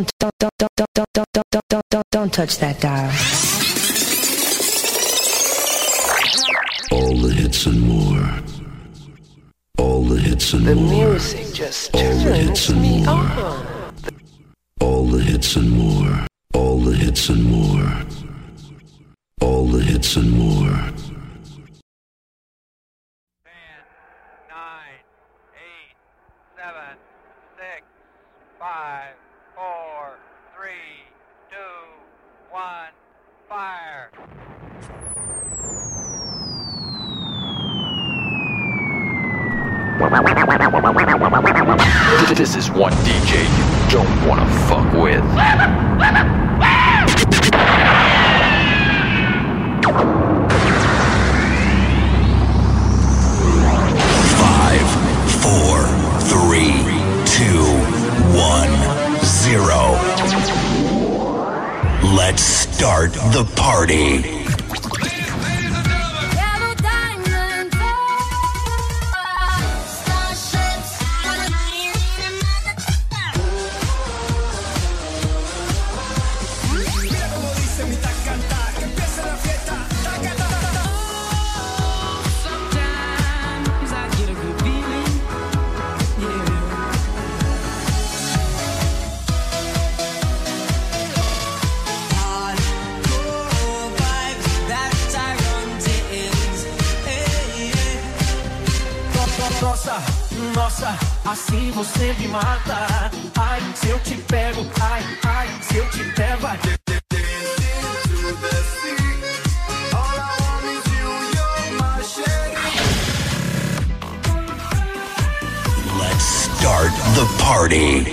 don't don't don't don't don't don't don't don't don't don't don't touch that dial. All the hits and more. All the hits and The more. music just All the hits turns and me more. on. All the hits and more. All the hits and more. All the hits and more. Ten, nine, eight, seven, six, five, four, three, two, one, fire. This is one DJ you don't wanna fuck with. Five, four, three, two, one, zero. Let's start the party. Você me mata. Ai, se eu te pego, ai, ai, se eu te pego, ai. Let's start the party.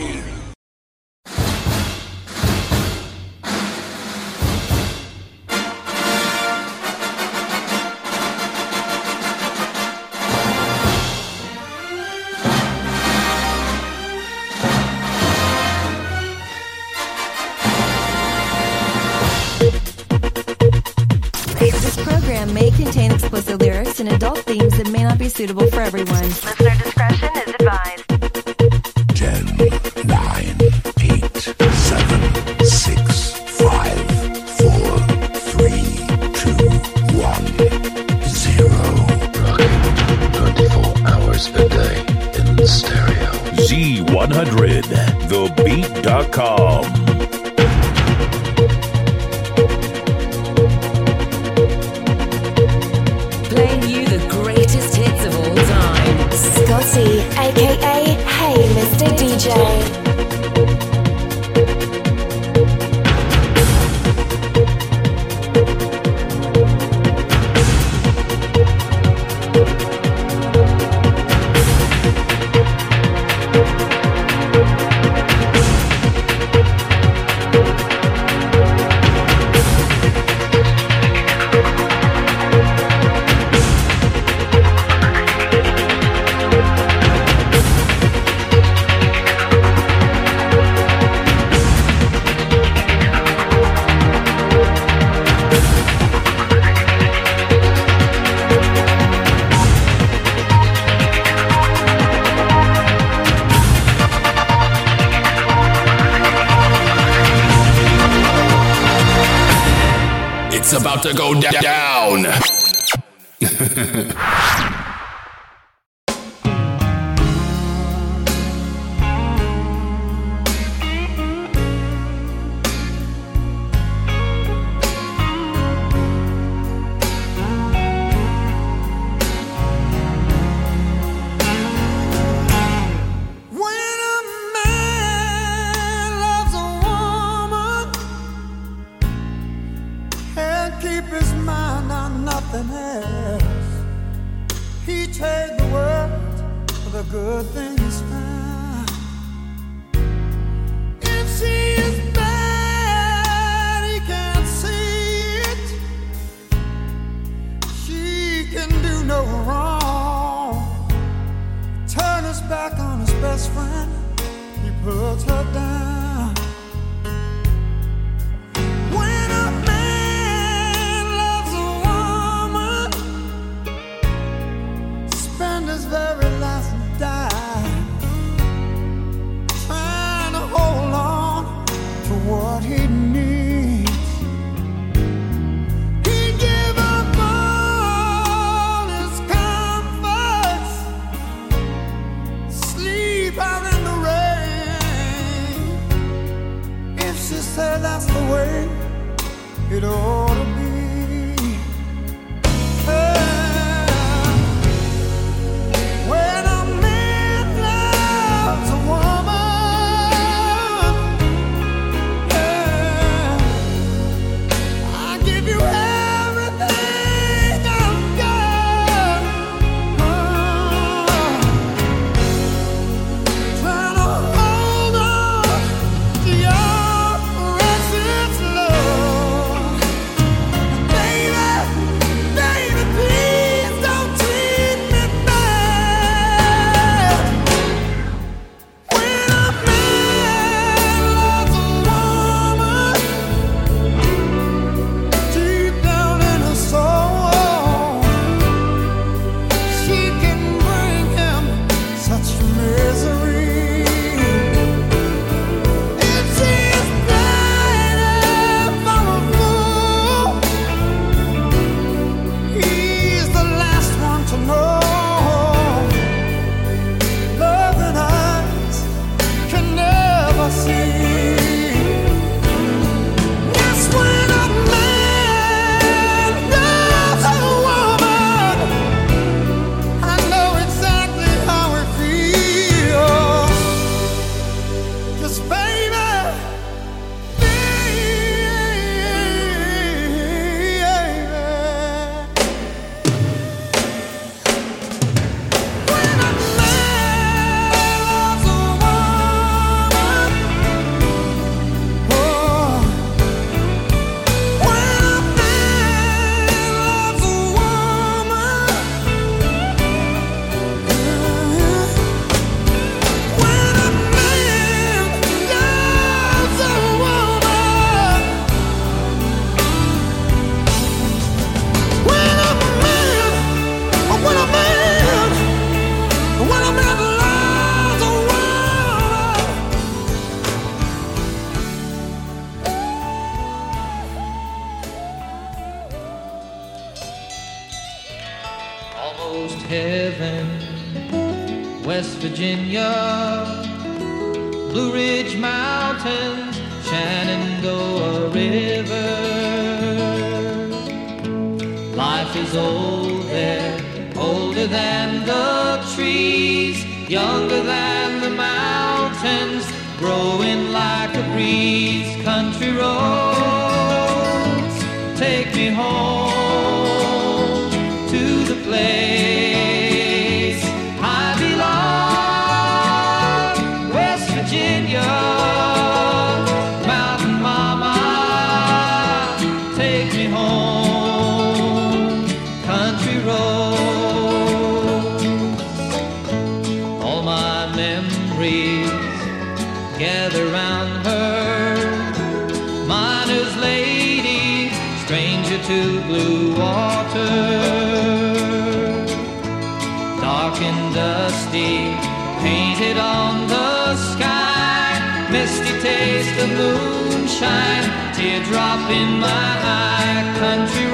Moonshine, teardrop in my eye. Country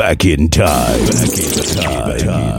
Back in time. Back in time. Back in time.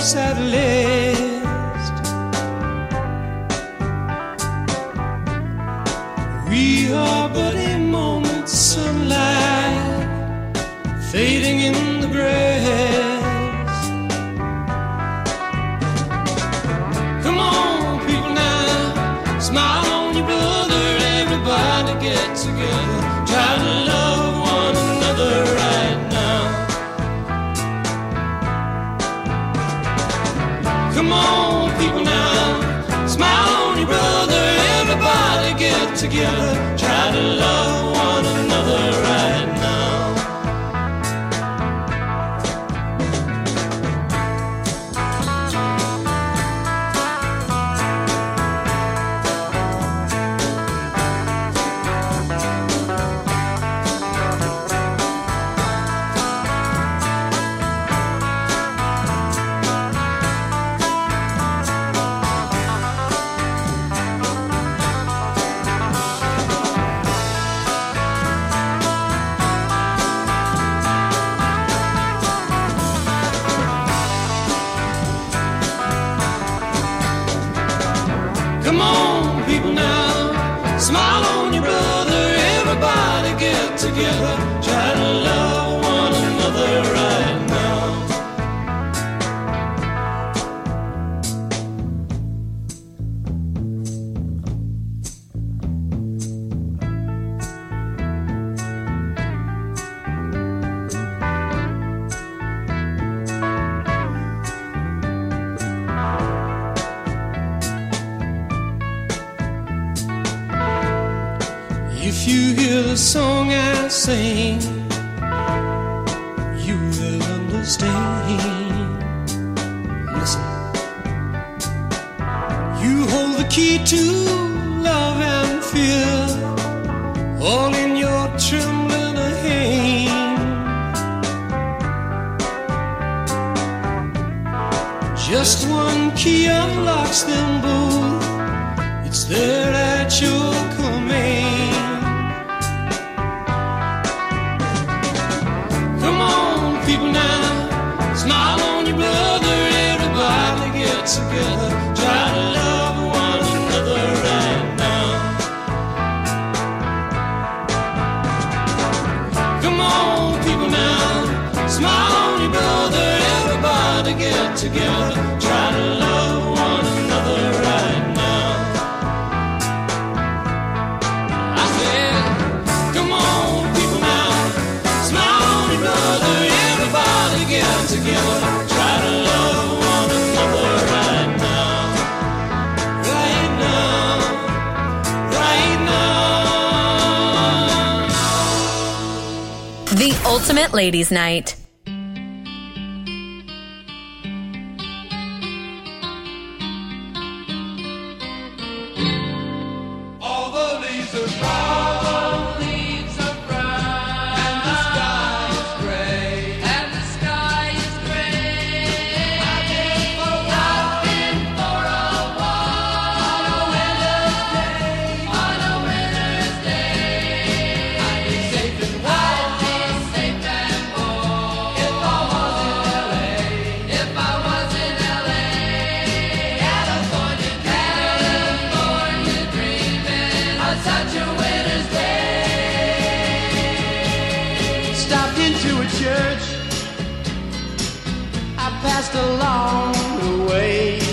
sadly. ladies' night. church. I passed along the way.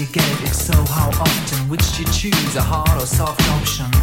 you so, how often? Which you choose, a hard or soft option?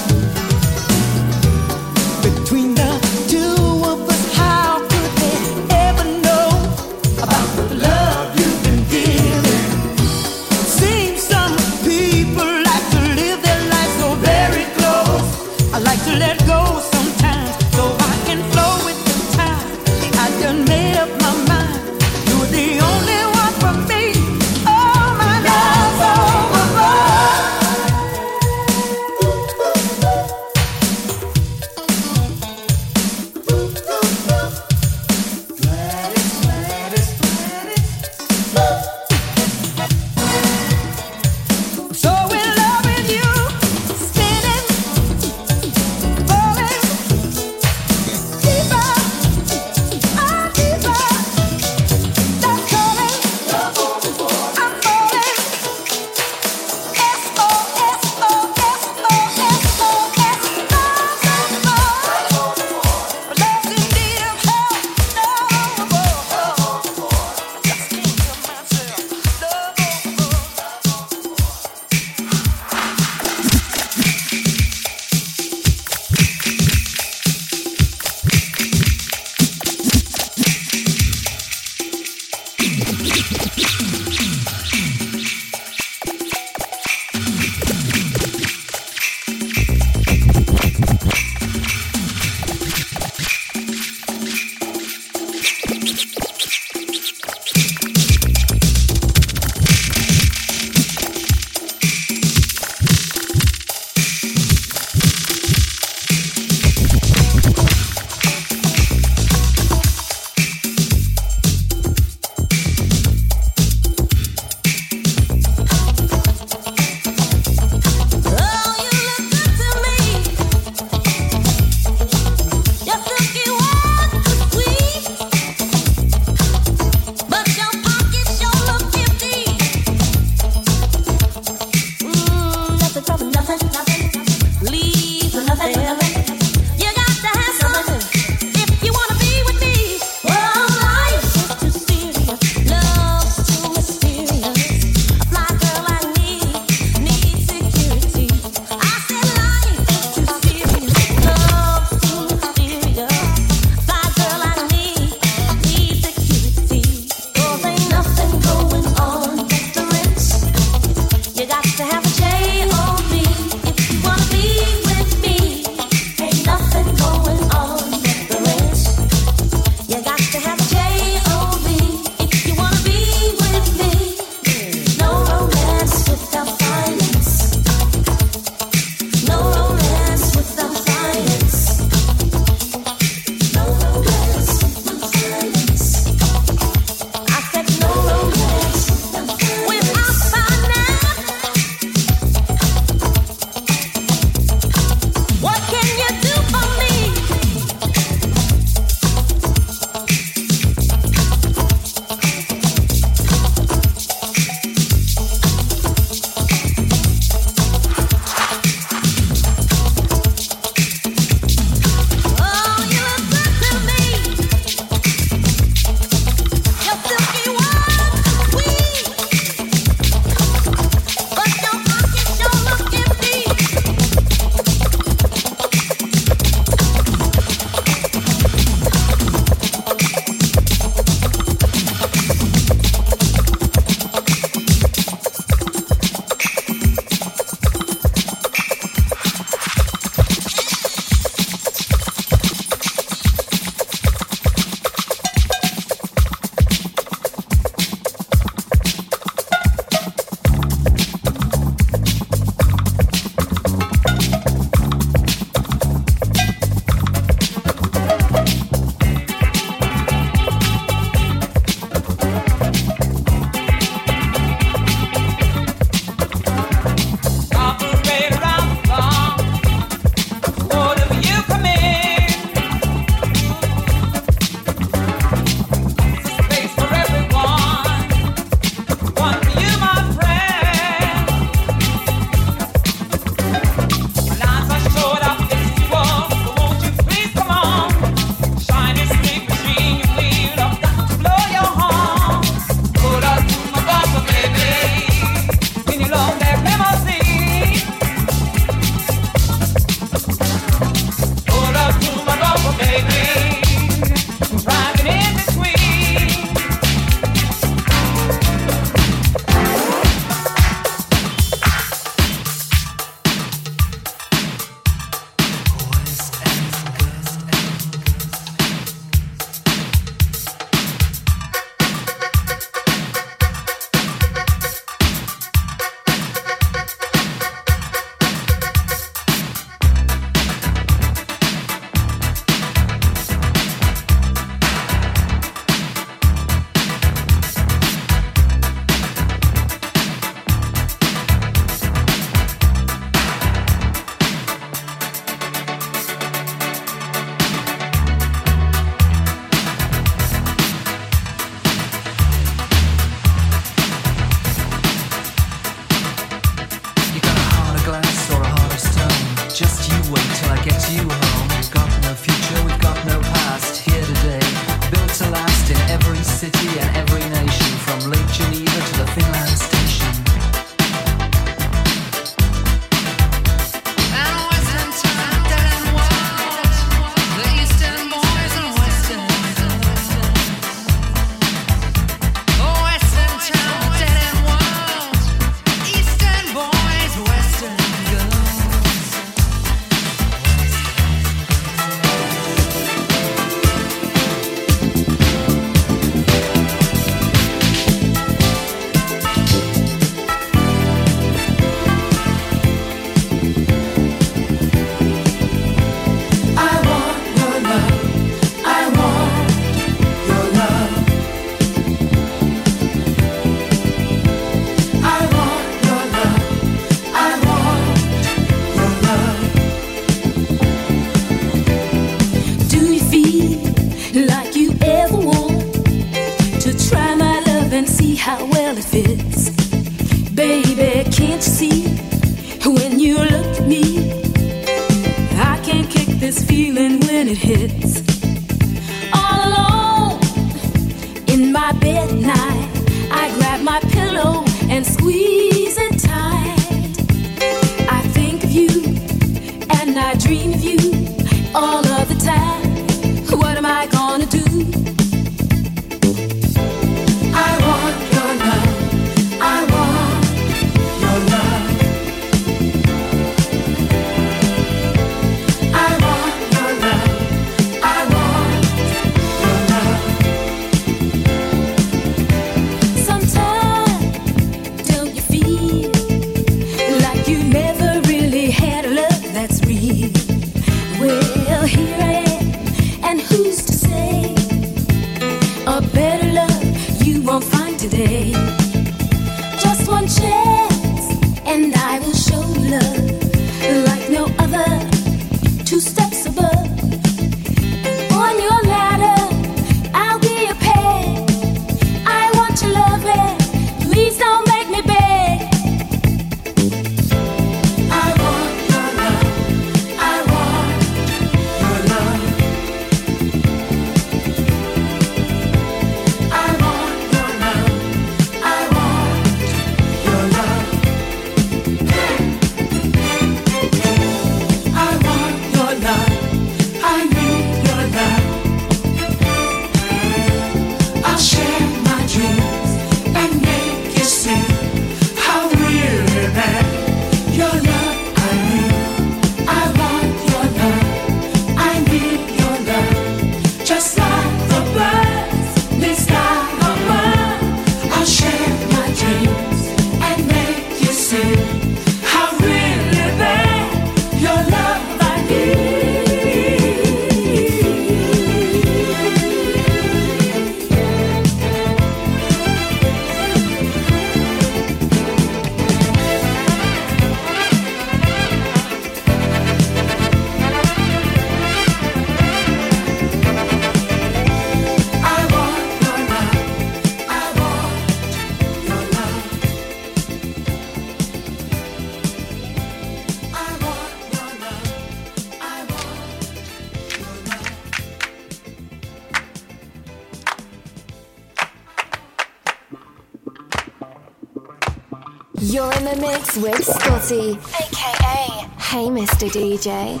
Aka Hey Mr. DJ.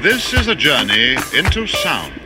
This is a journey into sound.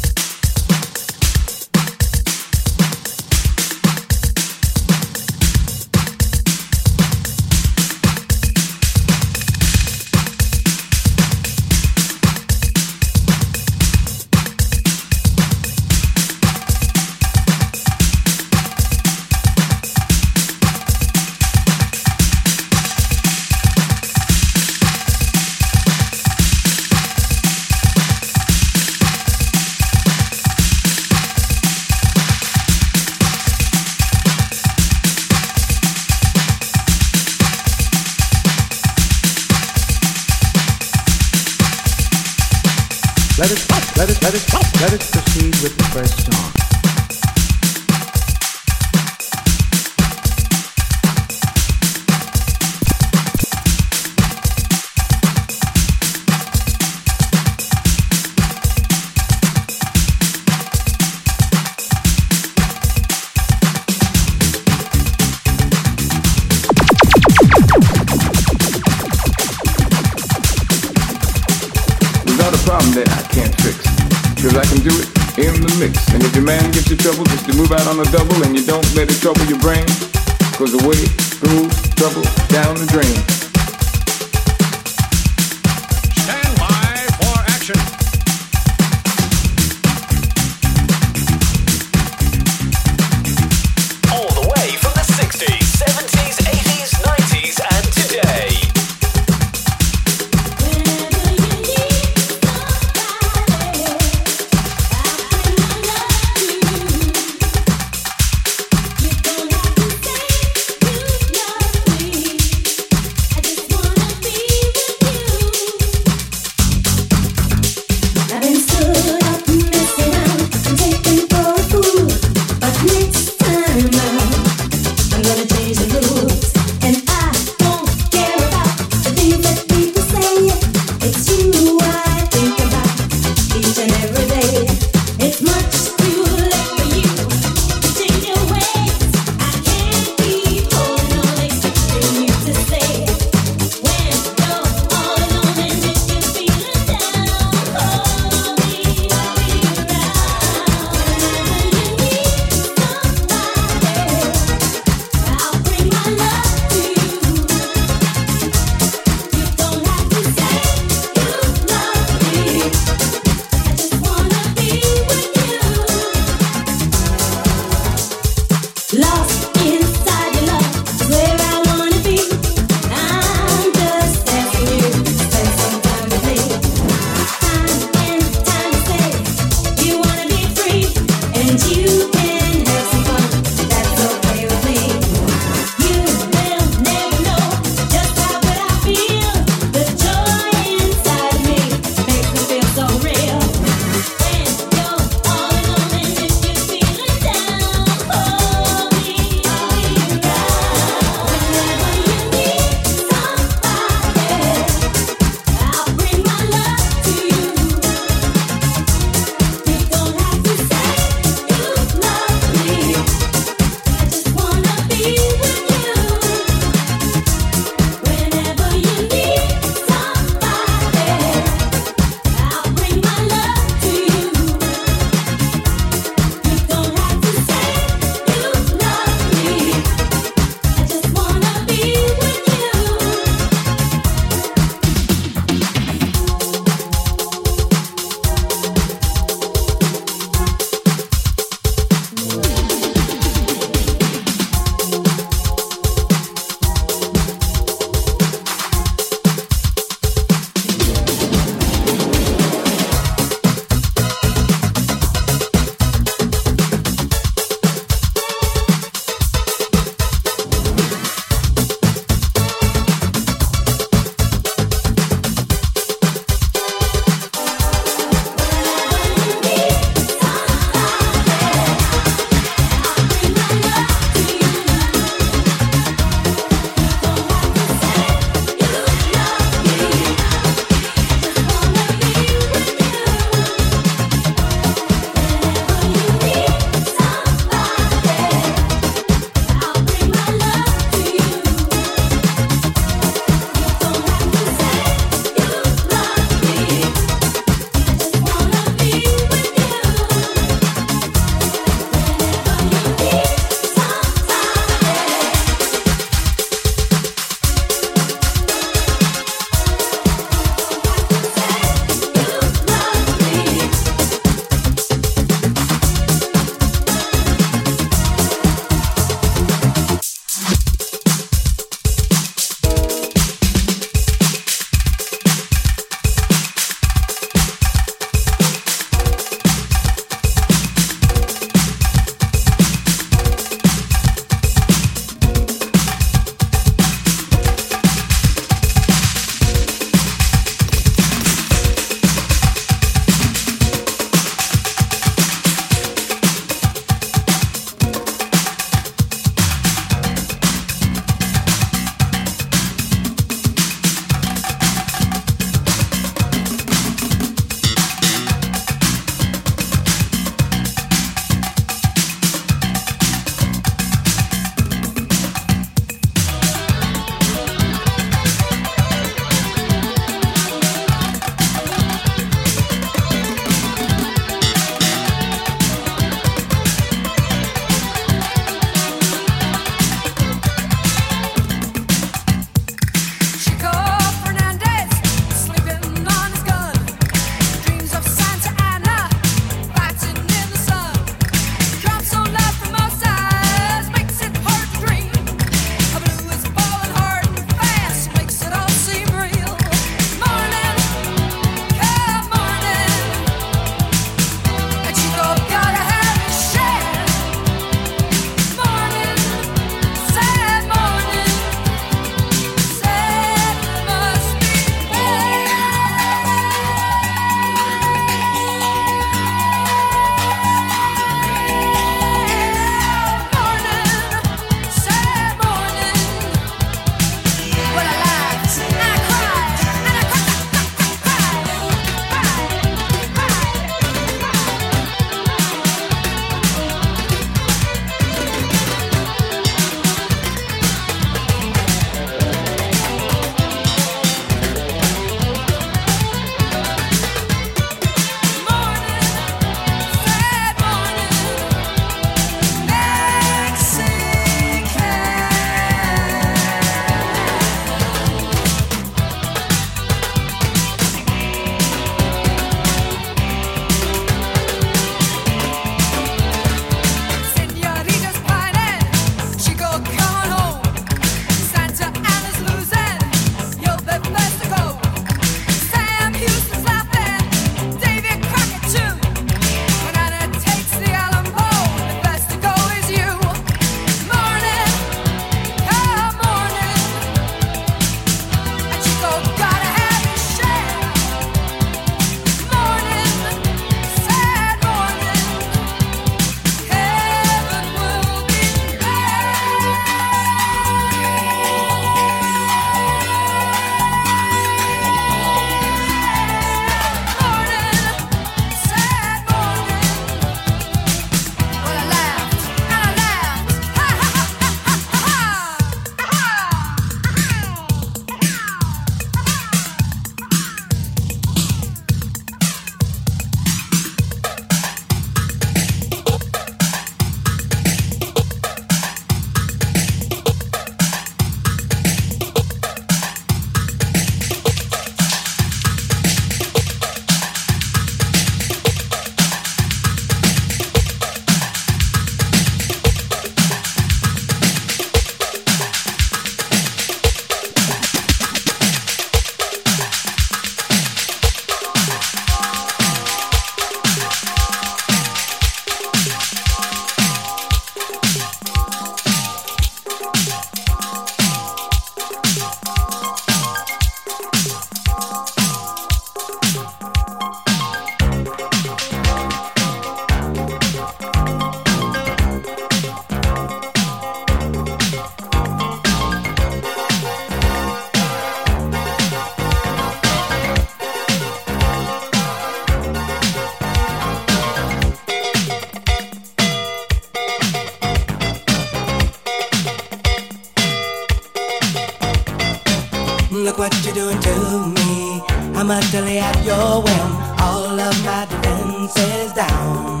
I'm utterly at your whim. All of my defenses down.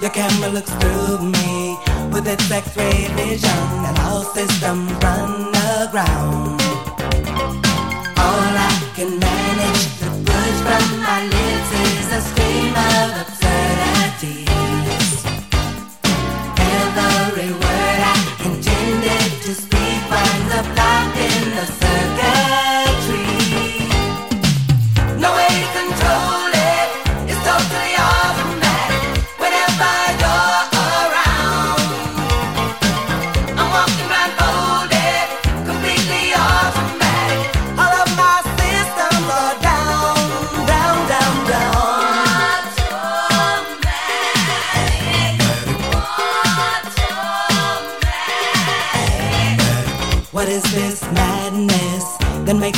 Your camera looks through me with its X-ray vision, and all systems run aground. All I can manage to push from my lips is a stream of absurdities. Every word I intended to speak winds up locked in the circuitry.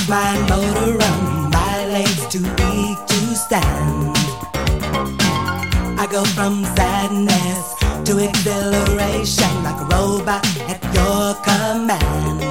My motor run? My legs too weak to stand. I go from sadness to exhilaration like a robot at your command.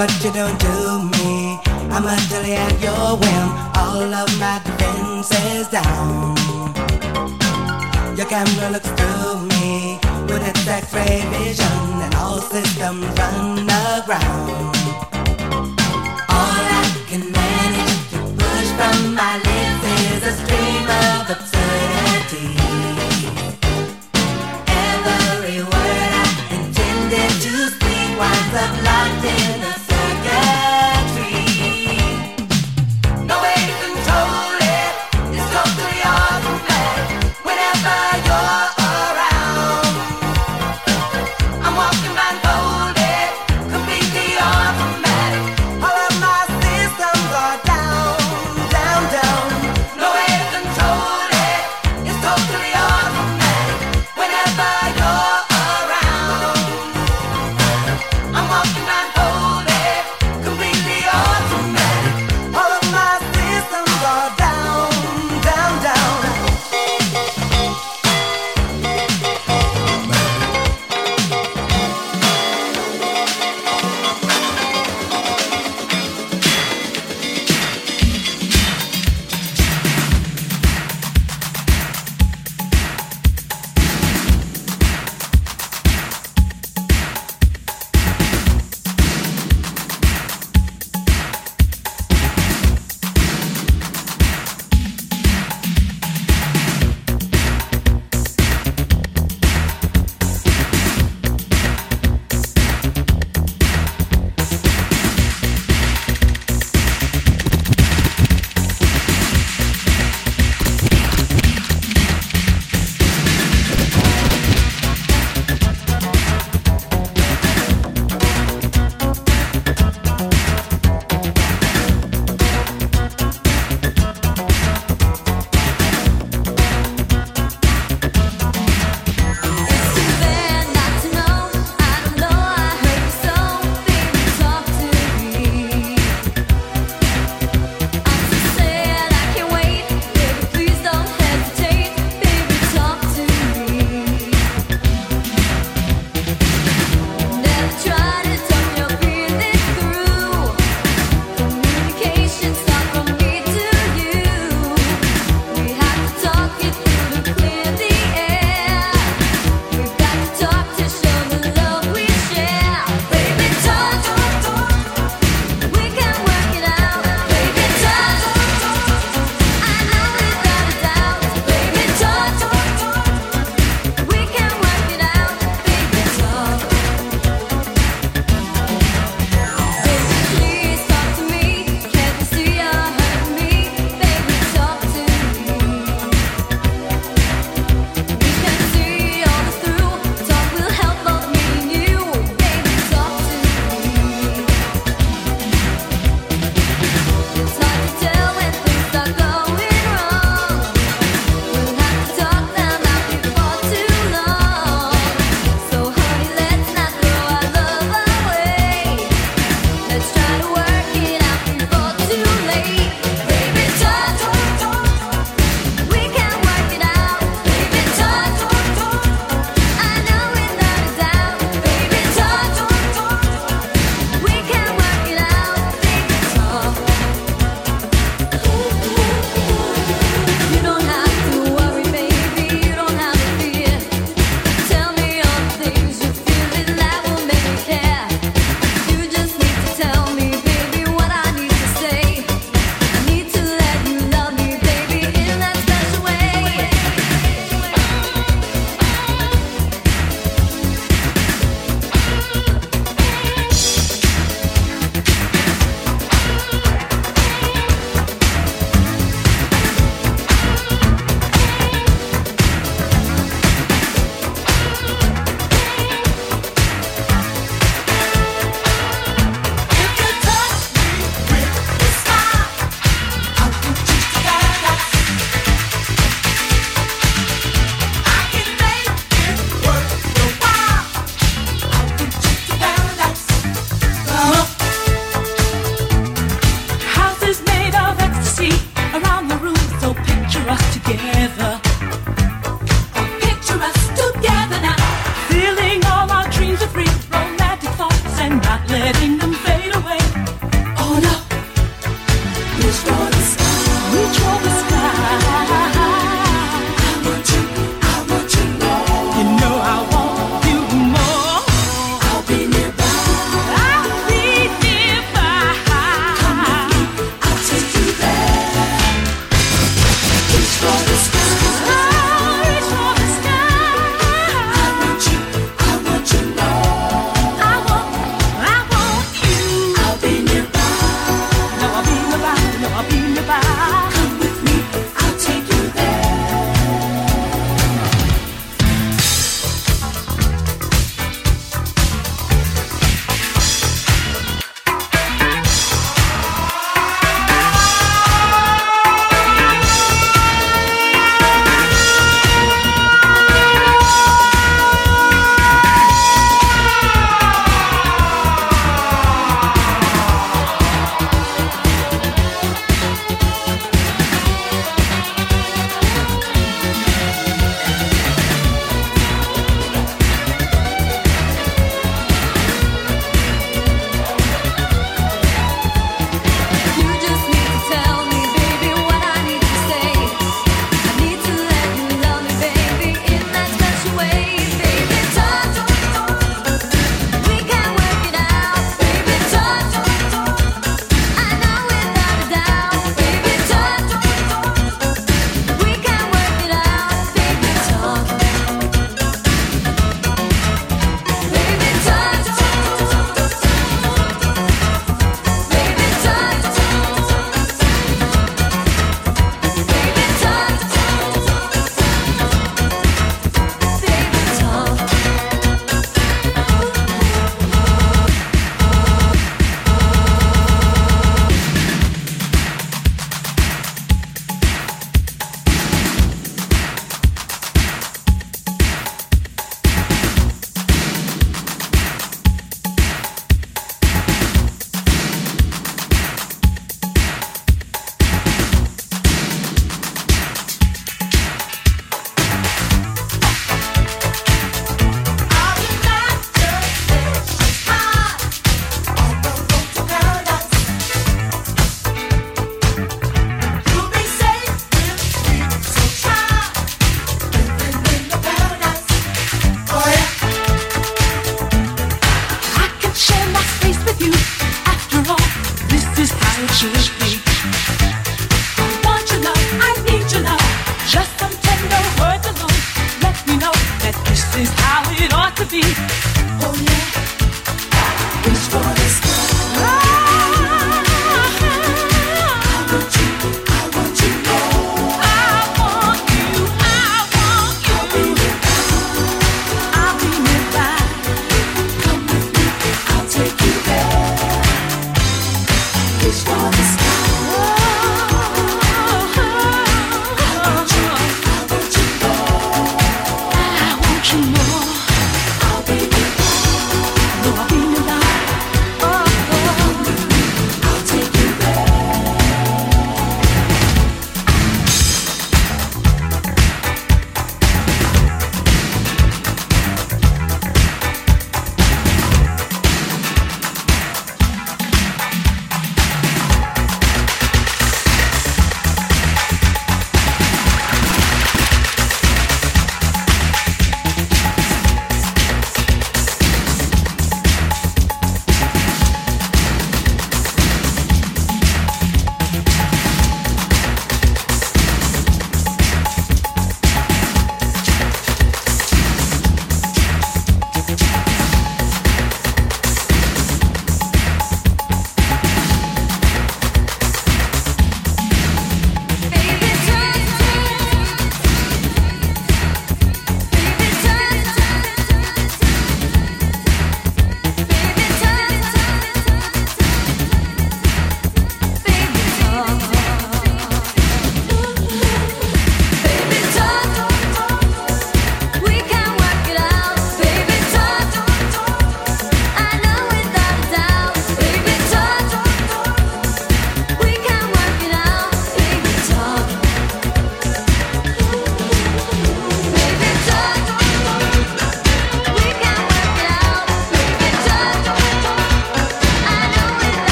What you don't do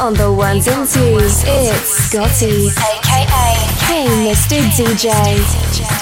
on the ones and twos, it's Scotty, aka K Mr. DJ.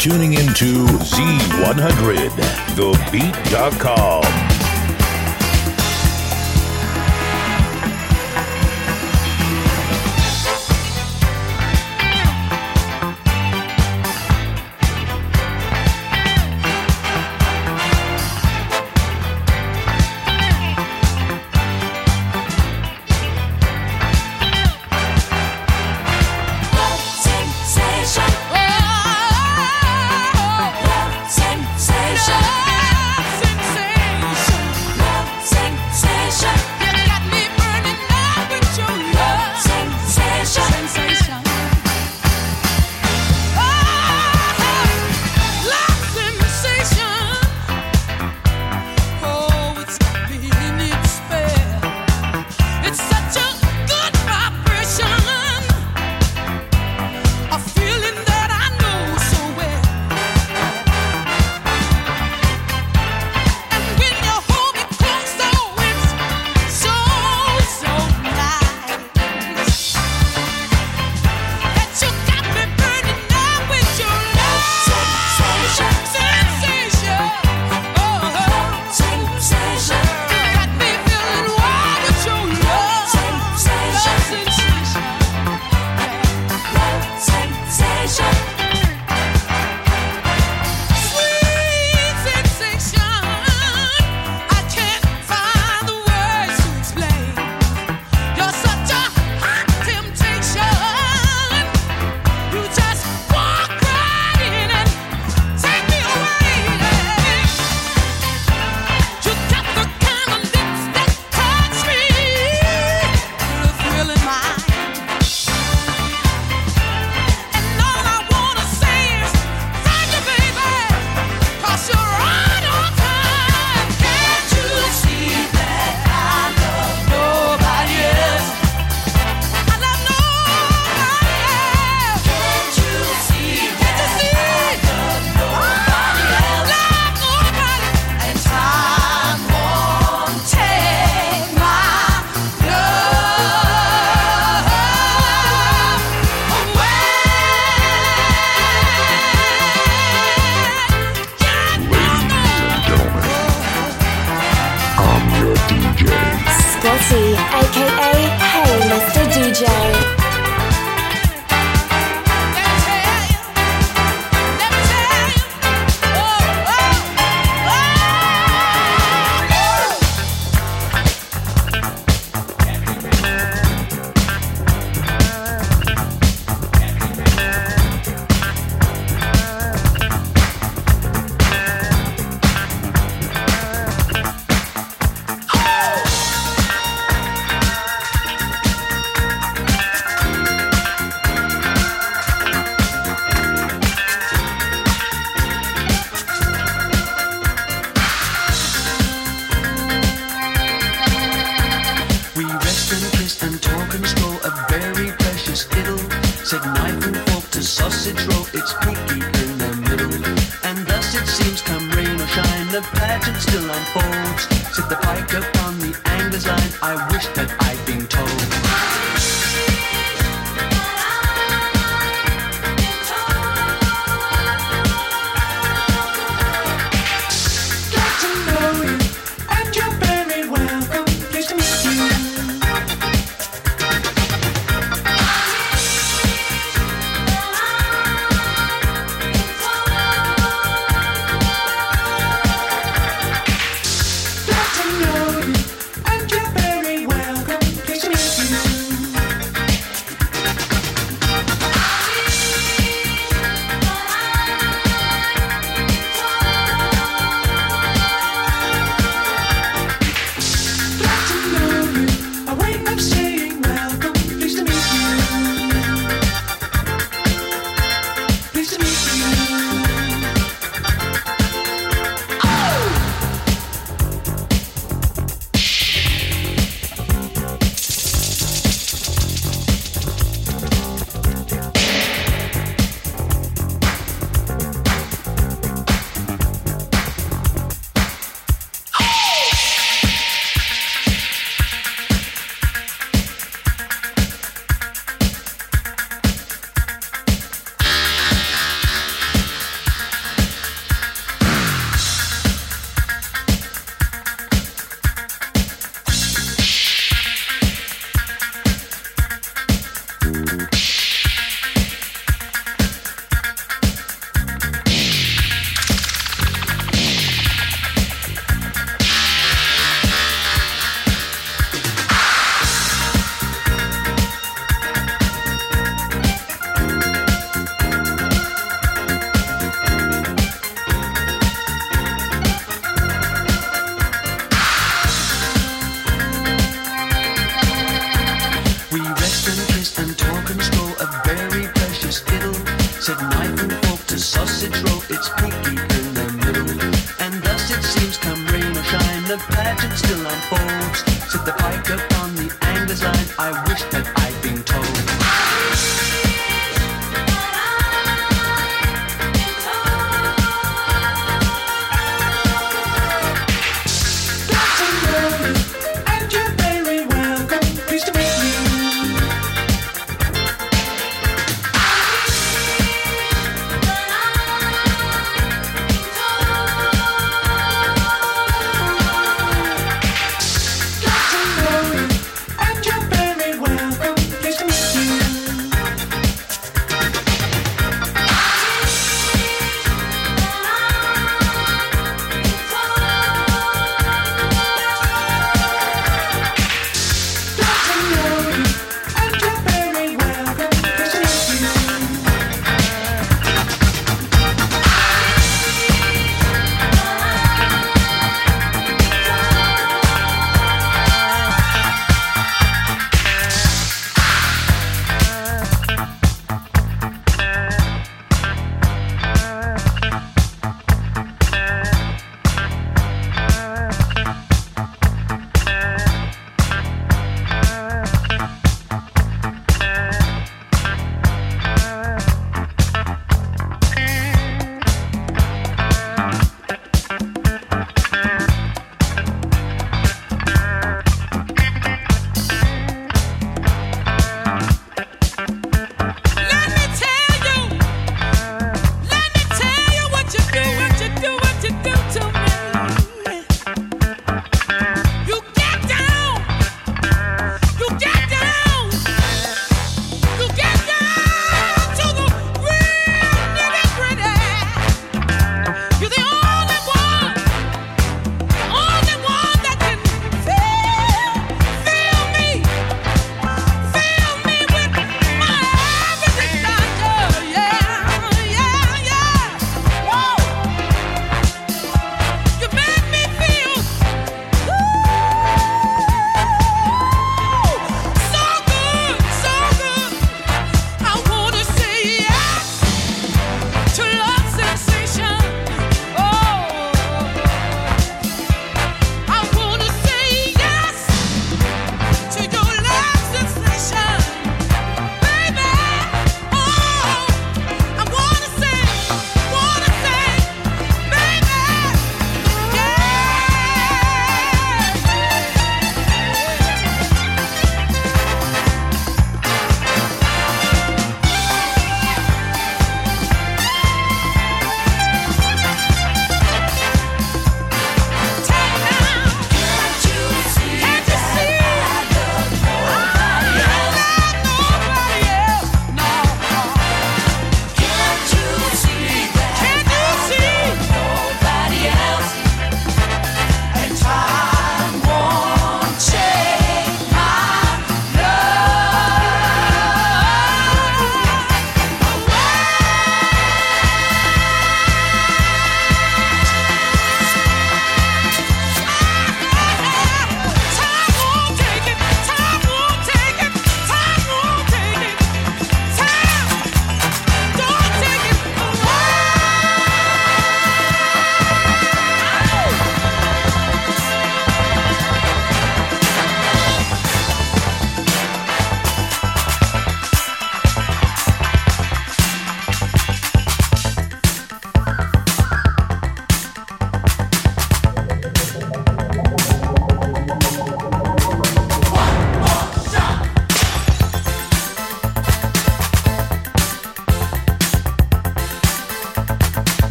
Tuning into Z100, thebeat.com.